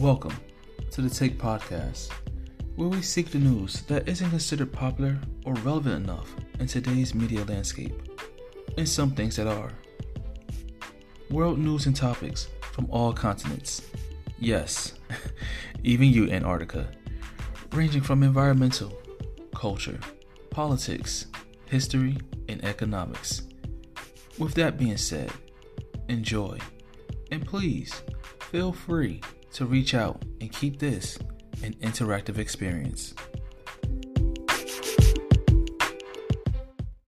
Welcome to the Take Podcast, where we seek the news that isn't considered popular or relevant enough in today's media landscape, and some things that are. World news and topics from all continents. Yes, even you, Antarctica. Ranging from environmental, culture, politics, history, and economics. With that being said, enjoy. And please feel free to reach out and keep this an interactive experience.